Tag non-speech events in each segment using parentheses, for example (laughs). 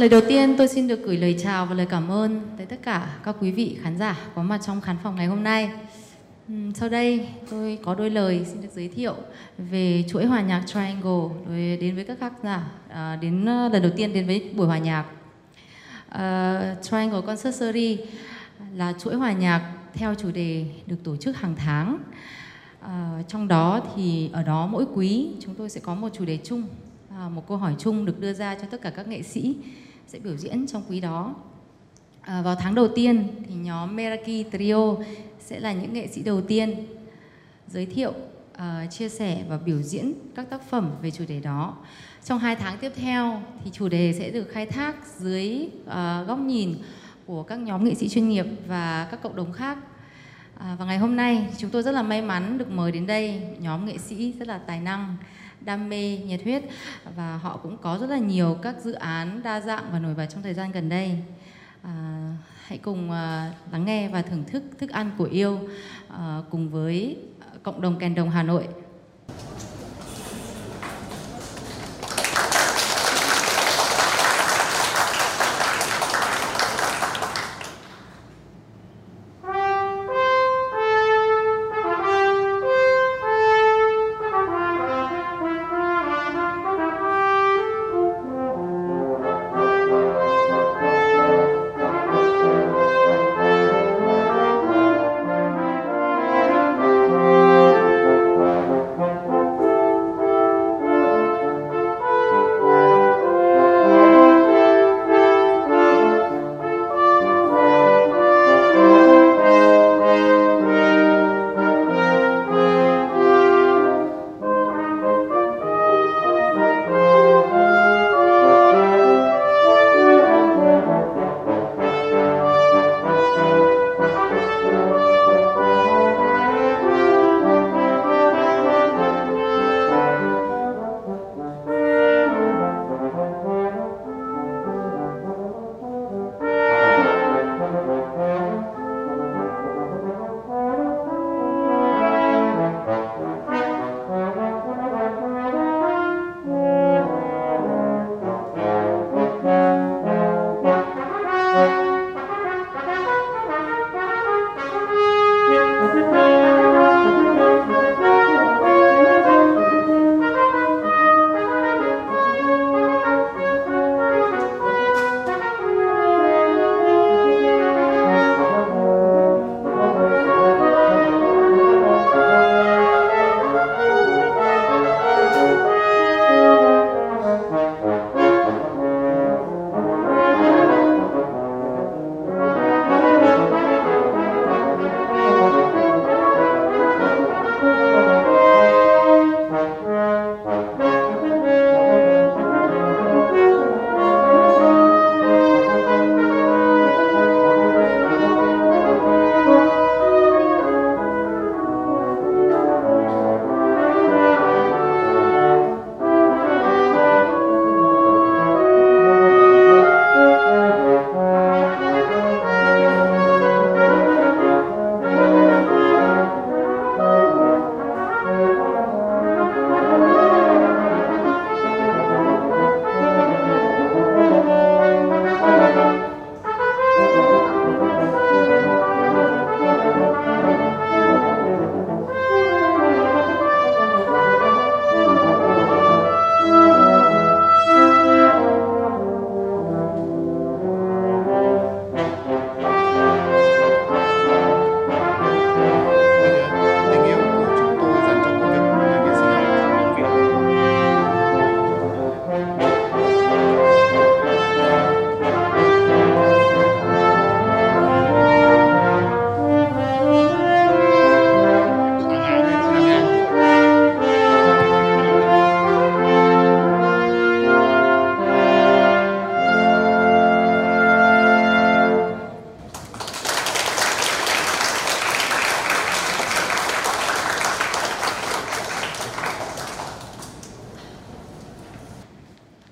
Lời đầu tiên tôi xin được gửi lời chào và lời cảm ơn tới tất cả các quý vị khán giả có mặt trong khán phòng ngày hôm nay. Sau đây tôi có đôi lời xin được giới thiệu về chuỗi hòa nhạc Triangle đến với các khán giả à, đến ờ, lần đầu tiên đến với buổi hòa nhạc. Uh, Triangle Concert Series là chuỗi hòa nhạc theo chủ đề được tổ chức hàng tháng. Uh, trong đó thì ở đó mỗi quý chúng tôi sẽ có một chủ đề chung, uh, một câu hỏi chung được đưa ra cho tất cả các nghệ sĩ sẽ biểu diễn trong quý đó. À, vào tháng đầu tiên thì nhóm Meraki Trio sẽ là những nghệ sĩ đầu tiên giới thiệu, uh, chia sẻ và biểu diễn các tác phẩm về chủ đề đó. Trong hai tháng tiếp theo thì chủ đề sẽ được khai thác dưới uh, góc nhìn của các nhóm nghệ sĩ chuyên nghiệp và các cộng đồng khác. À, và ngày hôm nay chúng tôi rất là may mắn được mời đến đây nhóm nghệ sĩ rất là tài năng, đam mê, nhiệt huyết và họ cũng có rất là nhiều các dự án đa dạng và nổi bật trong thời gian gần đây. À, hãy cùng à, lắng nghe và thưởng thức thức ăn của yêu à, cùng với cộng đồng kèn đồng Hà Nội.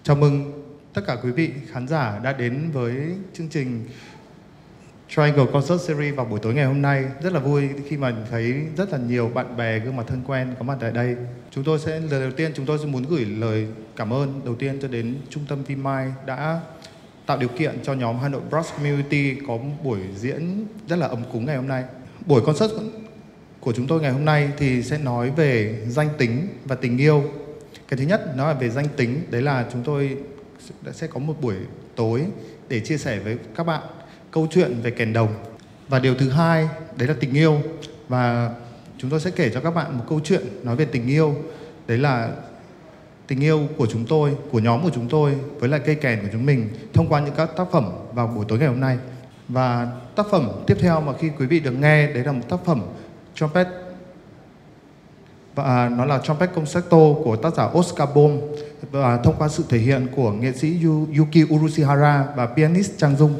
Chào mừng tất cả quý vị khán giả đã đến với chương trình Triangle Concert Series vào buổi tối ngày hôm nay. Rất là vui khi mà thấy rất là nhiều bạn bè gương mặt thân quen có mặt tại đây. Chúng tôi sẽ, lần đầu tiên chúng tôi sẽ muốn gửi lời cảm ơn đầu tiên cho đến Trung tâm Vimai đã tạo điều kiện cho nhóm Hà Nội Bros Community có một buổi diễn rất là ấm cúng ngày hôm nay. Buổi concert của chúng tôi ngày hôm nay thì sẽ nói về danh tính và tình yêu. Cái thứ nhất nó là về danh tính, đấy là chúng tôi sẽ có một buổi tối để chia sẻ với các bạn câu chuyện về kèn đồng. Và điều thứ hai đấy là tình yêu và chúng tôi sẽ kể cho các bạn một câu chuyện nói về tình yêu. Đấy là tình yêu của chúng tôi, của nhóm của chúng tôi với lại cây kèn của chúng mình thông qua những các tác phẩm vào buổi tối ngày hôm nay. Và tác phẩm tiếp theo mà khi quý vị được nghe đấy là một tác phẩm trumpet và à, nó là trumpet concerto của tác giả Oscar Bohm và thông qua sự thể hiện của nghệ sĩ Yuki Urushihara và pianist Trang Dung.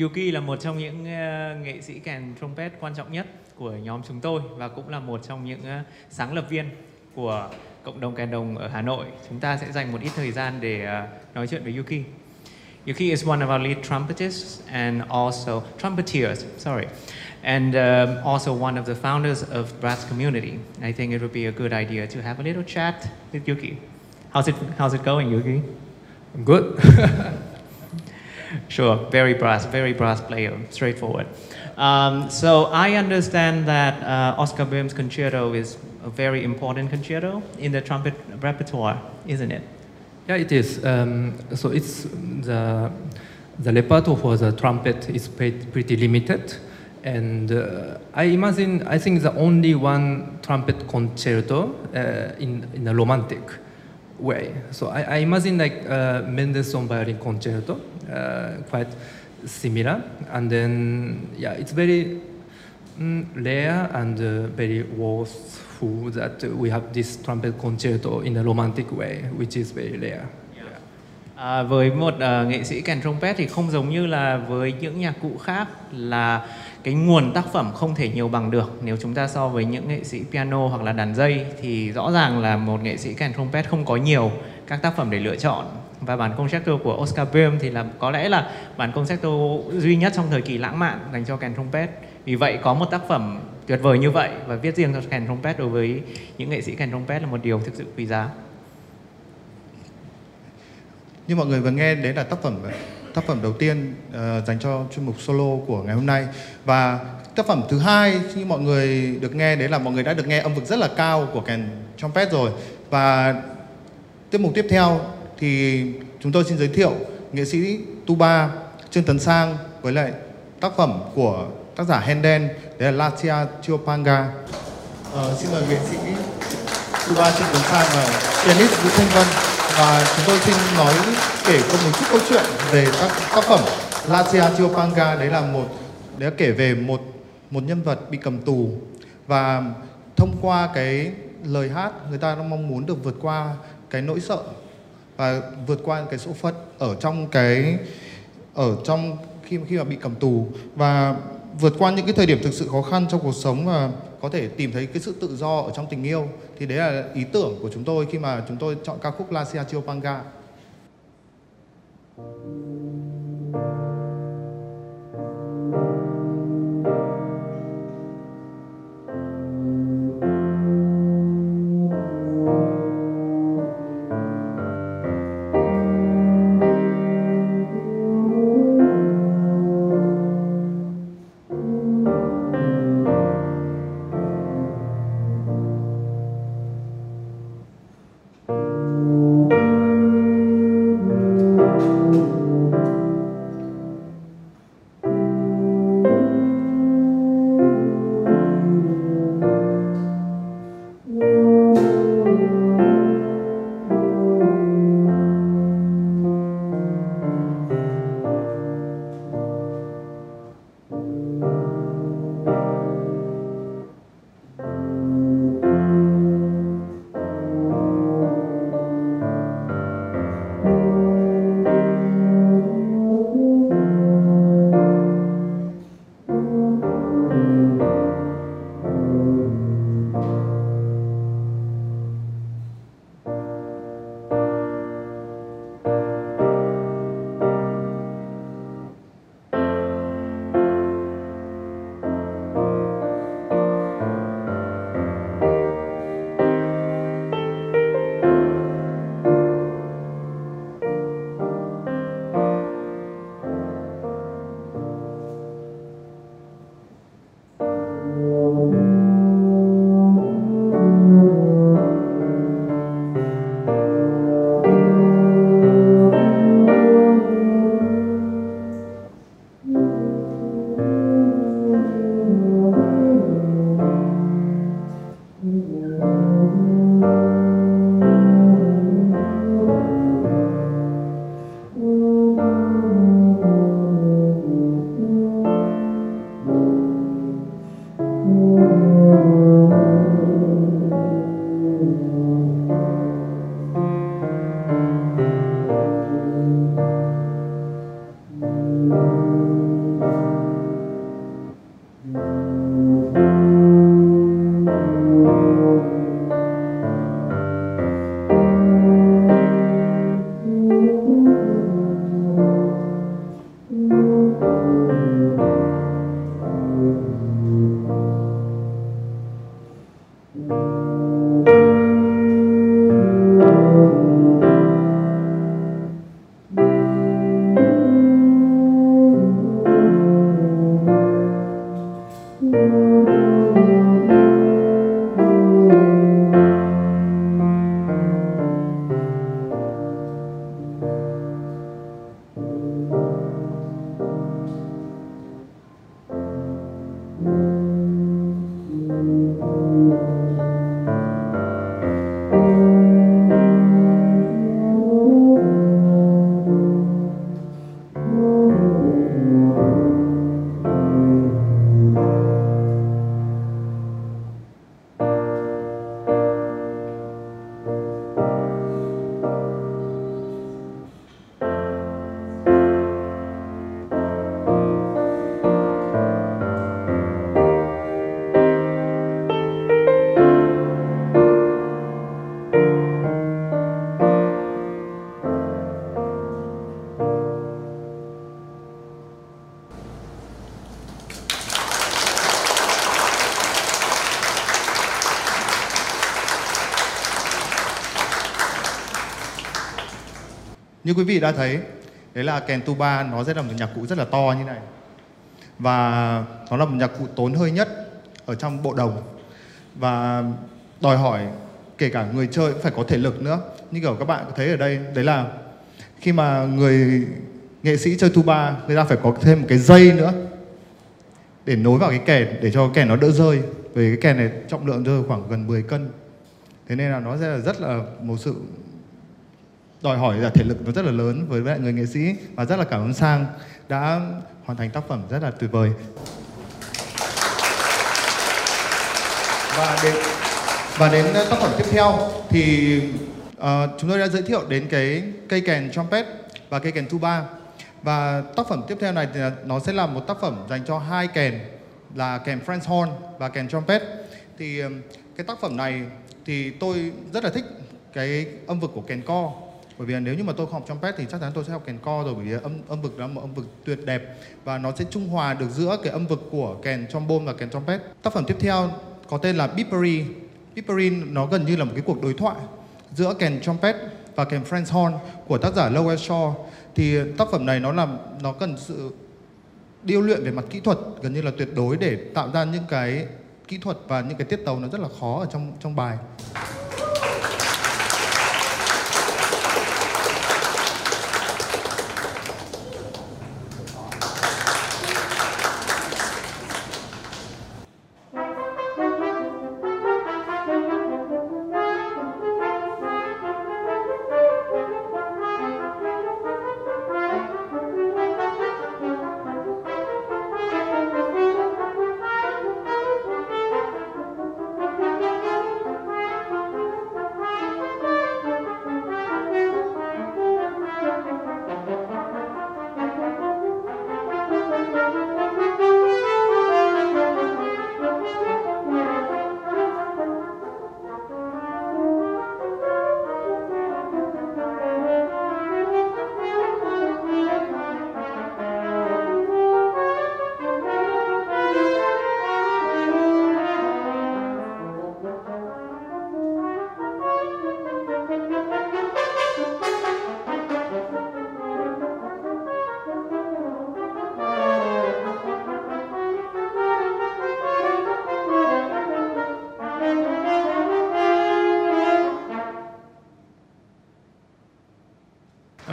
Yuki là một trong những uh, nghệ sĩ kèn trumpet quan trọng nhất của nhóm chúng tôi và cũng là một trong những uh, sáng lập viên của cộng đồng kèn đồng ở Hà Nội. Chúng ta sẽ dành một ít thời gian để uh, nói chuyện với Yuki. Yuki is one of our lead trumpetists and also trumpeters, sorry, and um, also one of the founders of brass community. I think it would be a good idea to have a little chat with Yuki. How's it How's it going, Yuki? Good. (laughs) Sure, very brass, very brass player, straightforward. Um, so I understand that uh, Oscar Böhm's concerto is a very important concerto in the trumpet repertoire, isn't it? Yeah, it is. Um, so it's the the repertoire for the trumpet is pretty, limited, and uh, I imagine I think the only one trumpet concerto uh, in in a romantic way. So I, I imagine like uh, Mendelssohn violin concerto, uh, quite similar, and then yeah, it's very mm, rare and uh, very worthful that we have this trumpet concerto in a romantic way, which is very rare. À, với một uh, nghệ sĩ kèn trumpet thì không giống như là với những nhạc cụ khác là cái nguồn tác phẩm không thể nhiều bằng được. Nếu chúng ta so với những nghệ sĩ piano hoặc là đàn dây thì rõ ràng là một nghệ sĩ kèn trumpet không có nhiều. Các tác phẩm để lựa chọn. Và bản concerto của Oscar Böhm thì là, có lẽ là bản concerto duy nhất trong thời kỳ lãng mạn dành cho kèn trumpet vì vậy có một tác phẩm tuyệt vời như vậy và viết riêng cho kèn trumpet đối với những nghệ sĩ kèn trumpet là một điều thực sự quý giá. Như mọi người vừa nghe đấy là tác phẩm tác phẩm đầu tiên uh, dành cho chuyên mục solo của ngày hôm nay. Và tác phẩm thứ hai như mọi người được nghe đấy là mọi người đã được nghe âm vực rất là cao của kèn trumpet rồi. Và tiết mục tiếp theo thì chúng tôi xin giới thiệu nghệ sĩ tuba trương tấn sang với lại tác phẩm của tác giả Handel đấy là Latia Chiopanga uh, ờ, xin mời nghệ sĩ tuba trương tấn sang và pianist vũ thanh vân và chúng tôi xin nói kể có một chút câu chuyện về các tác phẩm Latia Chiopanga đấy là một, đấy là kể về một một nhân vật bị cầm tù. Và thông qua cái lời hát, người ta mong muốn được vượt qua cái nỗi sợ và vượt qua cái số phận ở trong cái, ở trong khi khi mà bị cầm tù. Và vượt qua những cái thời điểm thực sự khó khăn trong cuộc sống và có thể tìm thấy cái sự tự do ở trong tình yêu thì đấy là ý tưởng của chúng tôi khi mà chúng tôi chọn ca khúc La Sia Chiopanga. Như quý vị đã thấy, đấy là kèn tuba, nó sẽ là một nhạc cụ rất là to như này. Và nó là một nhạc cụ tốn hơi nhất ở trong bộ đồng. Và đòi hỏi kể cả người chơi cũng phải có thể lực nữa. Như kiểu các bạn thấy ở đây, đấy là khi mà người nghệ sĩ chơi tuba, người ta phải có thêm một cái dây nữa để nối vào cái kèn, để cho cái kèn nó đỡ rơi. Vì cái kèn này trọng lượng rơi khoảng gần 10 cân. Thế nên là nó sẽ là rất là một sự đòi hỏi là thể lực nó rất là lớn với lại người nghệ sĩ và rất là cảm ơn sang đã hoàn thành tác phẩm rất là tuyệt vời. Và đến và đến ờ, tác phẩm tiếp theo thì uh, chúng tôi đã giới thiệu đến cái cây kèn trumpet và cây kèn tuba. Và tác phẩm tiếp theo này thì nó sẽ là một tác phẩm dành cho hai kèn là kèn French horn và kèn trumpet thì cái tác phẩm này thì tôi rất là thích cái âm vực của kèn co bởi vì nếu như mà tôi học trumpet thì chắc chắn tôi sẽ học kèn co rồi, bởi vì âm âm vực đó là một âm vực tuyệt đẹp và nó sẽ trung hòa được giữa cái âm vực của kèn trombone và kèn trumpet tác phẩm tiếp theo có tên là Bippery Bippery nó gần như là một cái cuộc đối thoại giữa kèn trumpet và kèn French horn của tác giả Lowell Shaw. Thì tác phẩm này nó làm, nó cần sự điêu luyện về mặt kỹ thuật, gần như là tuyệt đối để tạo ra những cái kỹ thuật và những cái tiết tấu nó rất là khó ở trong trong bài.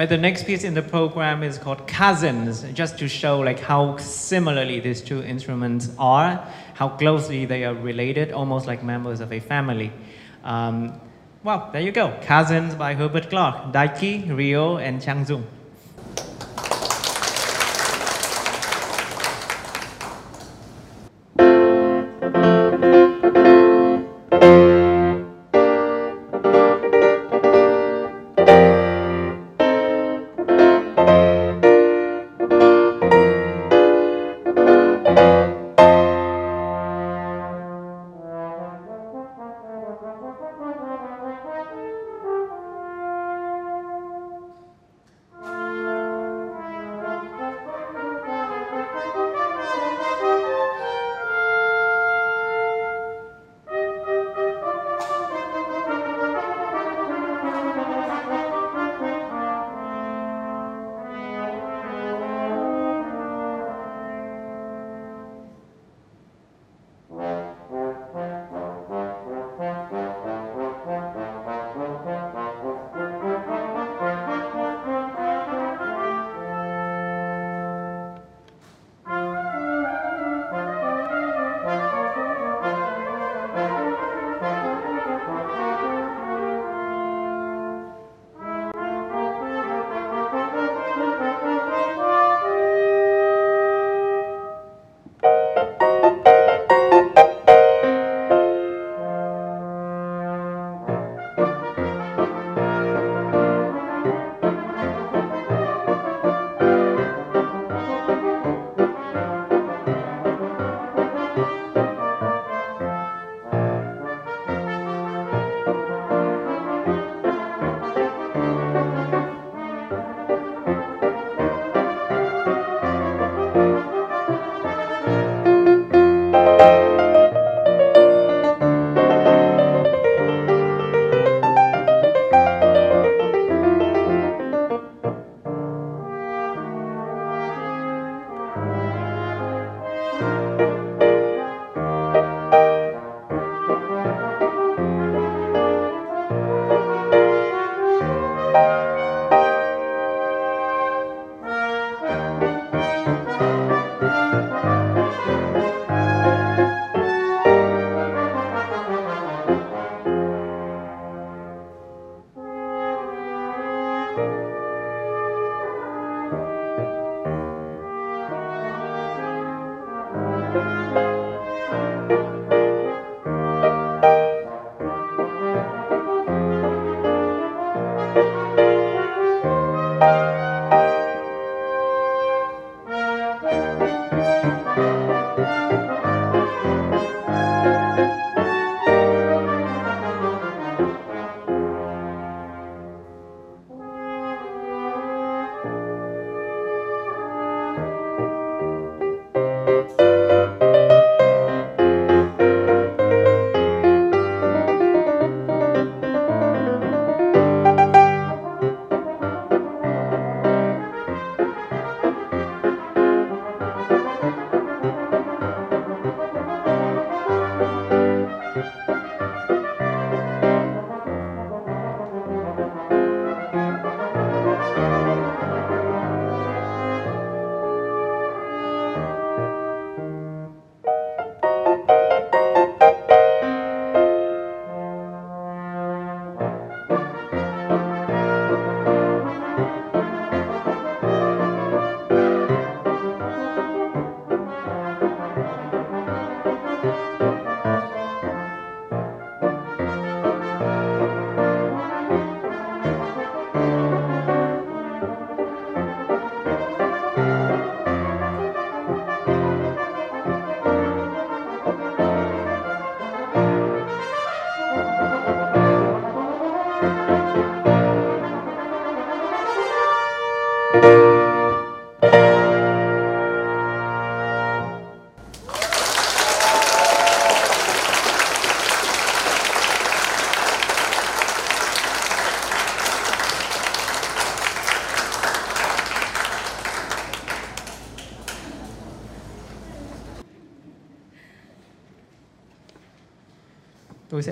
Right, the next piece in the program is called Cousins, just to show like how similarly these two instruments are, how closely they are related, almost like members of a family. Um, well, there you go. Cousins by Herbert Clark, Daiki, Rio, and Chang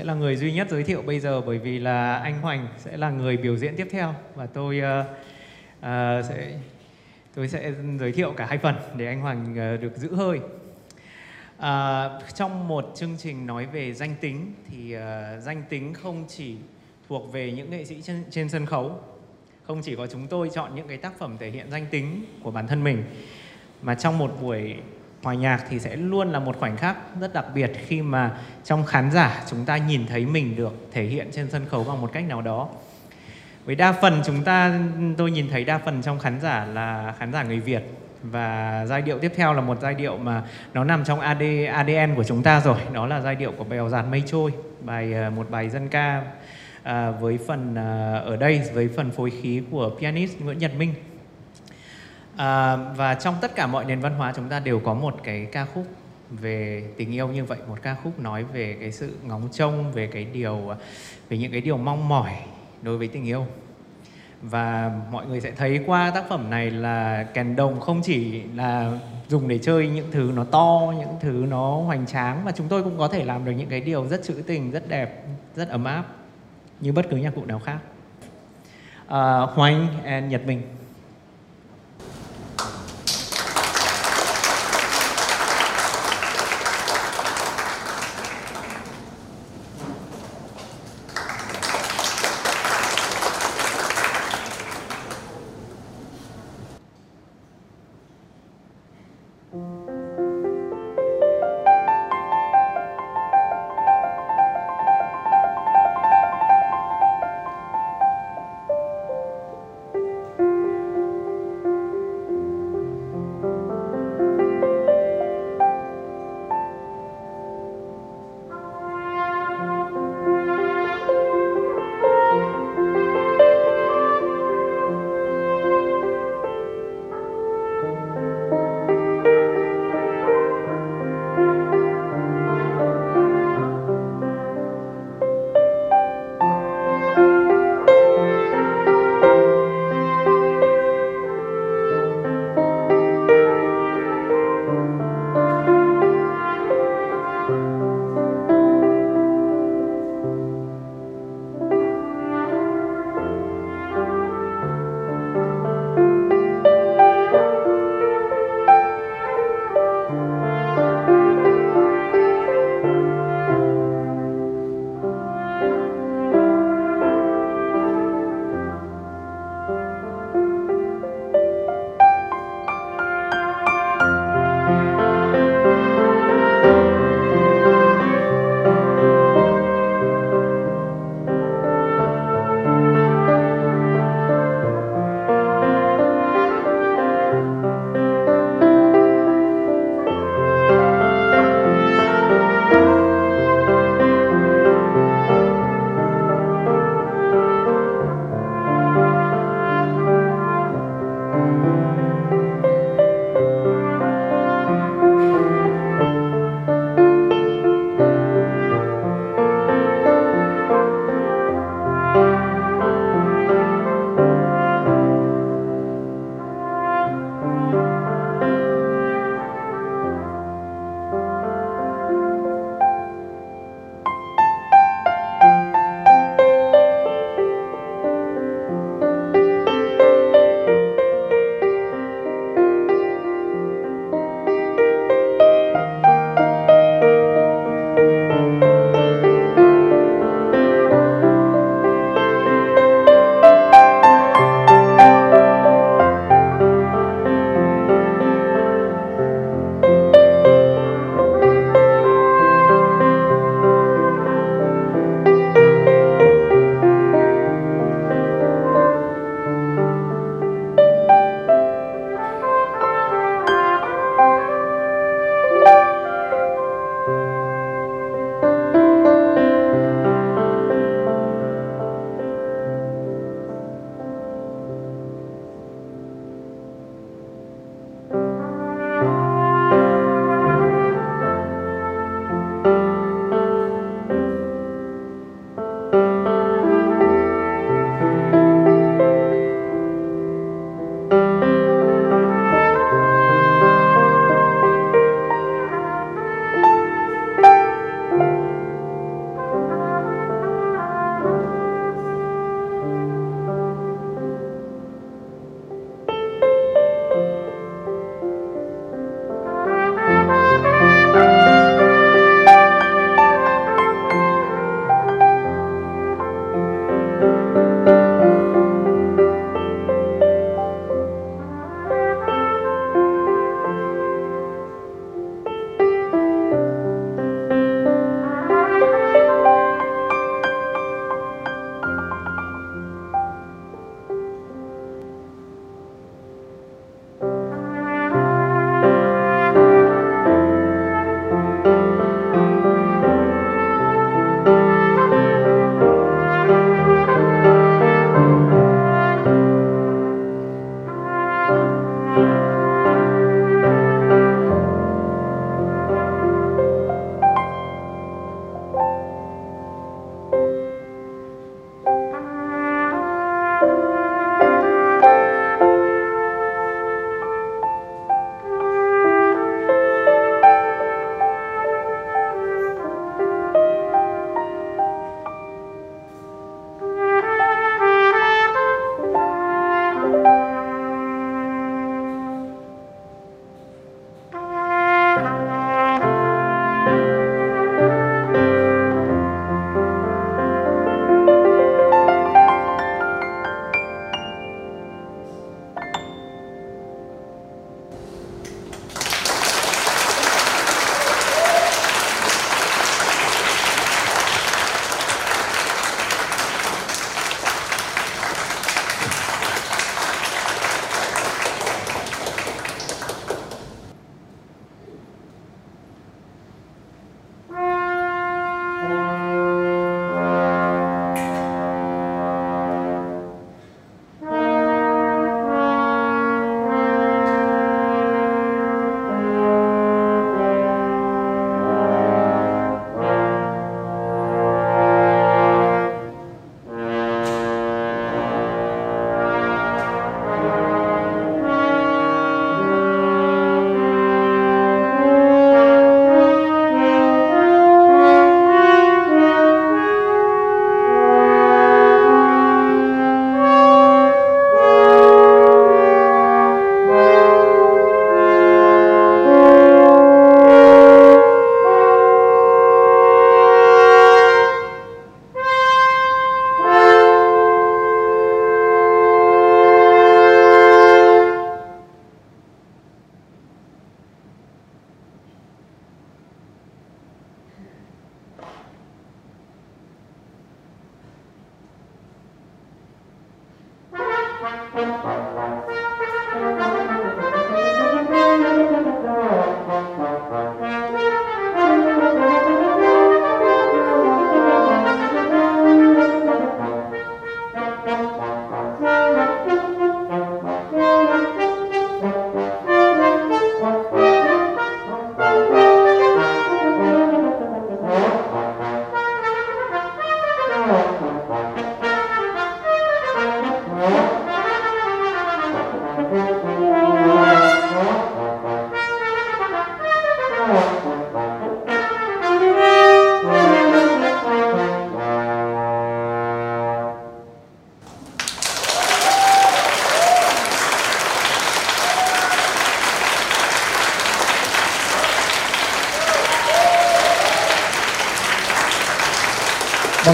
là người duy nhất giới thiệu bây giờ bởi vì là anh Hoành sẽ là người biểu diễn tiếp theo và tôi uh, uh, sẽ tôi sẽ giới thiệu cả hai phần để anh Hoành uh, được giữ hơi. Uh, trong một chương trình nói về danh tính thì uh, danh tính không chỉ thuộc về những nghệ sĩ trên, trên sân khấu, không chỉ có chúng tôi chọn những cái tác phẩm thể hiện danh tính của bản thân mình mà trong một buổi hòa nhạc thì sẽ luôn là một khoảnh khắc rất đặc biệt khi mà trong khán giả chúng ta nhìn thấy mình được thể hiện trên sân khấu bằng một cách nào đó. Với đa phần chúng ta tôi nhìn thấy đa phần trong khán giả là khán giả người Việt. Và giai điệu tiếp theo là một giai điệu mà nó nằm trong AD, ADN của chúng ta rồi. Đó là giai điệu của bèo dạt mây trôi bài ờ, một bài dân ca à, với phần à, ở đây với phần phối khí của pianist Nguyễn Nhật Minh. À, và trong tất cả mọi nền văn hóa chúng ta đều có một cái ca khúc về tình yêu như vậy một ca khúc nói về cái sự ngóng trông về cái điều về những cái điều mong mỏi đối với tình yêu. Và mọi người sẽ thấy qua tác phẩm này là kèn đồng không chỉ là dùng để chơi những thứ nó to những thứ nó hoành tráng mà chúng tôi cũng có thể làm được những cái điều rất trữ tình rất đẹp rất ấm áp như bất cứ nhạc cụ nào khác. Uh, Hoành and Nhật Minh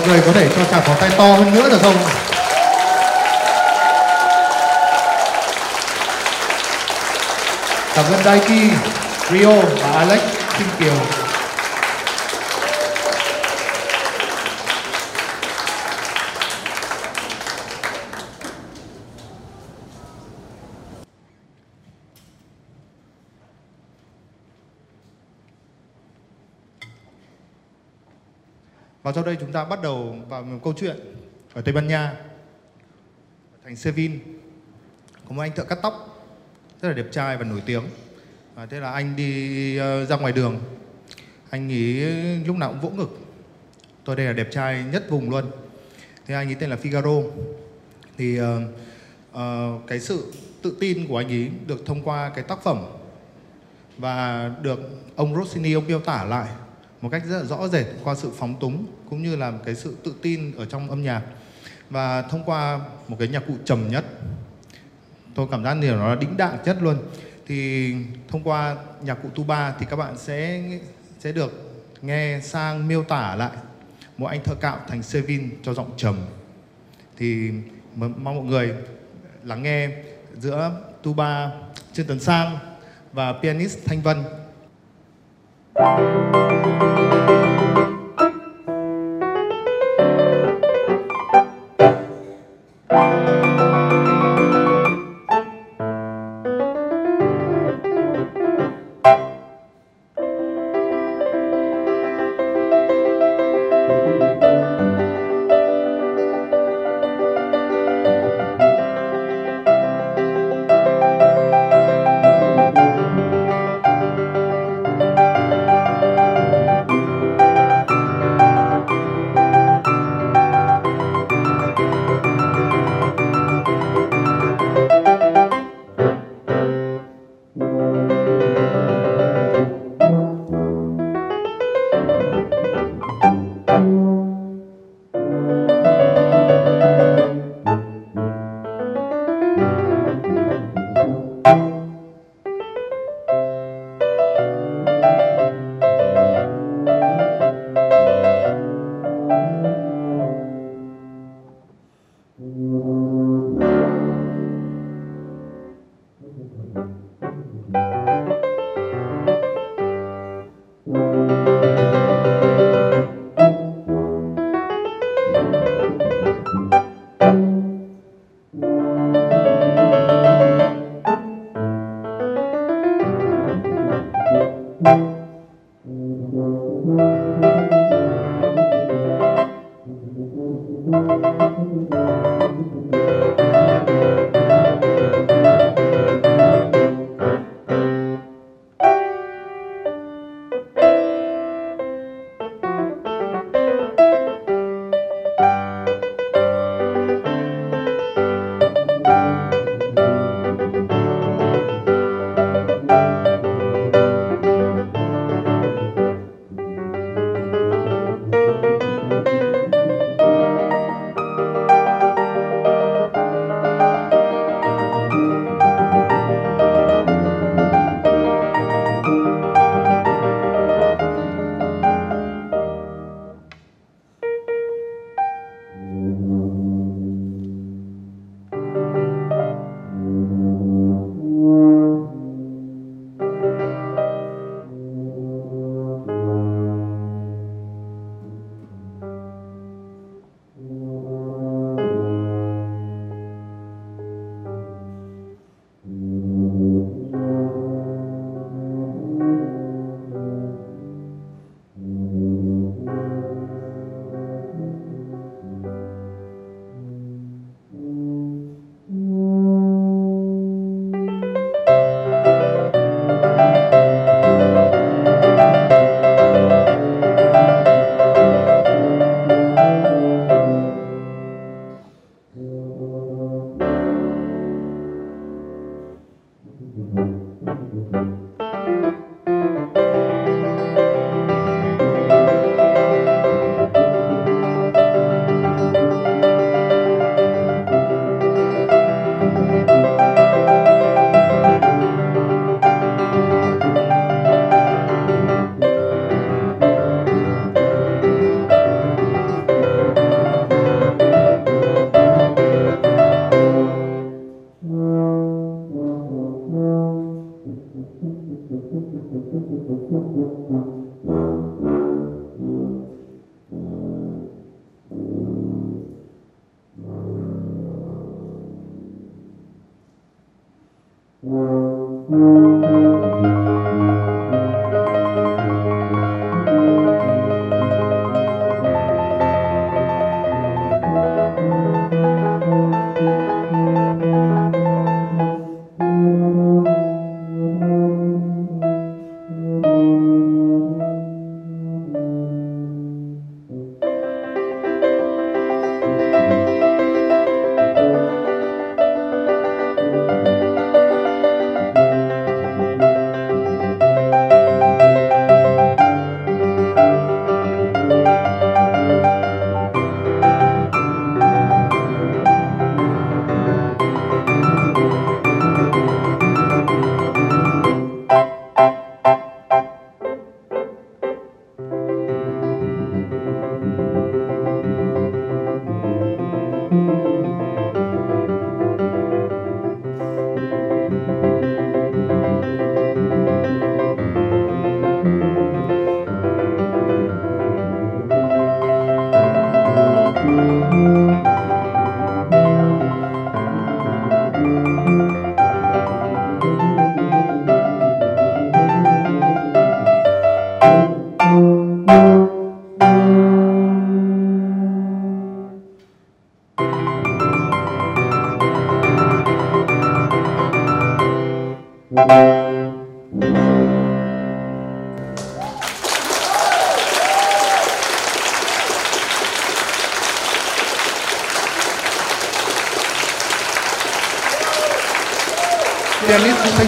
người có thể cho chàng pháo tay to hơn nữa được không? Cảm ơn Daiki, Rio và Alex Kim Kiều. Và sau đây chúng ta bắt đầu vào một câu chuyện ở Tây Ban Nha, ở thành Seville. Có một anh thợ cắt tóc rất là đẹp trai và nổi tiếng. À, thế là anh đi uh, ra ngoài đường, anh nghĩ lúc nào cũng vỗ ngực. Tôi đây là đẹp trai nhất vùng luôn. Thế anh ấy tên là Figaro. Thì uh, uh, cái sự tự tin của anh ấy được thông qua cái tác phẩm và được ông Rossini ông miêu tả lại một cách rất là rõ rệt qua sự phóng túng cũng như là cái sự tự tin ở trong âm nhạc. Và thông qua một cái nhạc cụ trầm nhất, tôi cảm giác điều nó là đĩnh đạc nhất luôn. Thì thông qua nhạc cụ tuba thì các bạn sẽ sẽ được nghe sang miêu tả lại một anh thợ cạo thành Sevin cho giọng trầm. Thì mong mọi người lắng nghe giữa tuba Trương Tấn Sang và pianist Thanh Vân. Thank you.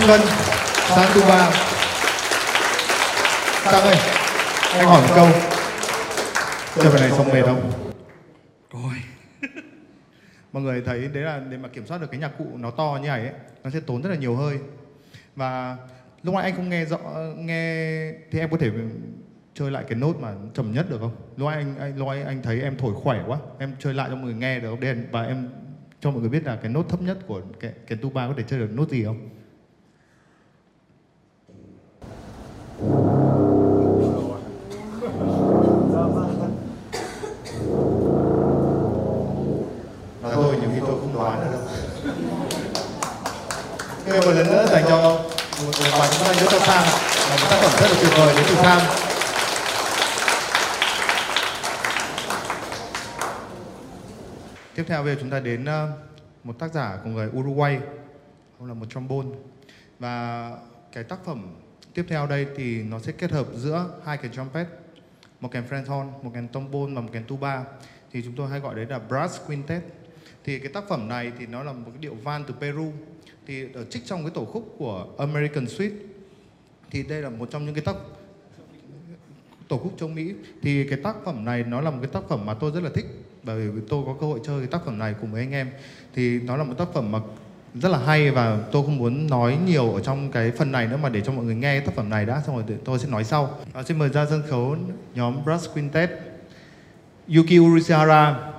Vân sang tuba Sang ơi anh hỏi một câu. Chơi bài này xong mệt không? Rồi. (laughs) mọi người thấy đấy là để mà kiểm soát được cái nhạc cụ nó to như này ấy nó sẽ tốn rất là nhiều hơi. Và lúc nãy anh không nghe rõ nghe thì em có thể chơi lại cái nốt mà trầm nhất được không? Lúc anh anh lúc nãy anh thấy em thổi khỏe quá em chơi lại cho mọi người nghe được không? Để- và em cho mọi người biết là cái nốt thấp nhất của cái cái tuba có thể chơi được nốt gì không Ok, một lần nữa dành cho một một chúng ta nhớ cho Sam. Là một tác phẩm rất là tuyệt vời đến từ Sam. Tiếp theo bây giờ chúng ta đến ờ, một tác giả của người Uruguay Ông là một trombone. Và cái tác phẩm tiếp theo đây thì nó sẽ kết hợp giữa hai cái trumpet Một kèn French horn, một kèn trombone và một kèn tuba. Thì chúng tôi hay gọi đấy là brass quintet. Thì cái tác phẩm này thì nó là một cái điệu van từ Peru. Thì ở trích trong cái tổ khúc của American Suite Thì đây là một trong những cái tác tổ khúc châu Mỹ. Thì cái tác phẩm này nó là một cái tác phẩm mà tôi rất là thích bởi vì tôi có cơ hội chơi cái tác phẩm này cùng với anh em. Thì nó là một tác phẩm mà rất là hay và tôi không muốn nói nhiều ở trong cái phần này nữa mà để cho mọi người nghe tác phẩm này đã xong rồi tôi sẽ nói sau. À, xin mời ra sân khấu nhóm Brass Quintet. Yuki Urishihara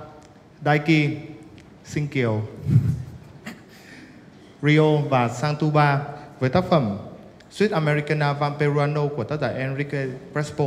Daiki Sinh Kiều Rio và Santuba với tác phẩm Suite Americana Vamperuano của tác giả Enrique Prespo.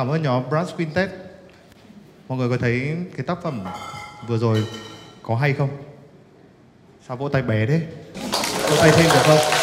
Cảm ơn nhóm Brass Quintet. Mọi người có thấy cái tác phẩm vừa rồi có hay không? Sao vỗ tay bé thế? Vỗ tay thêm được không?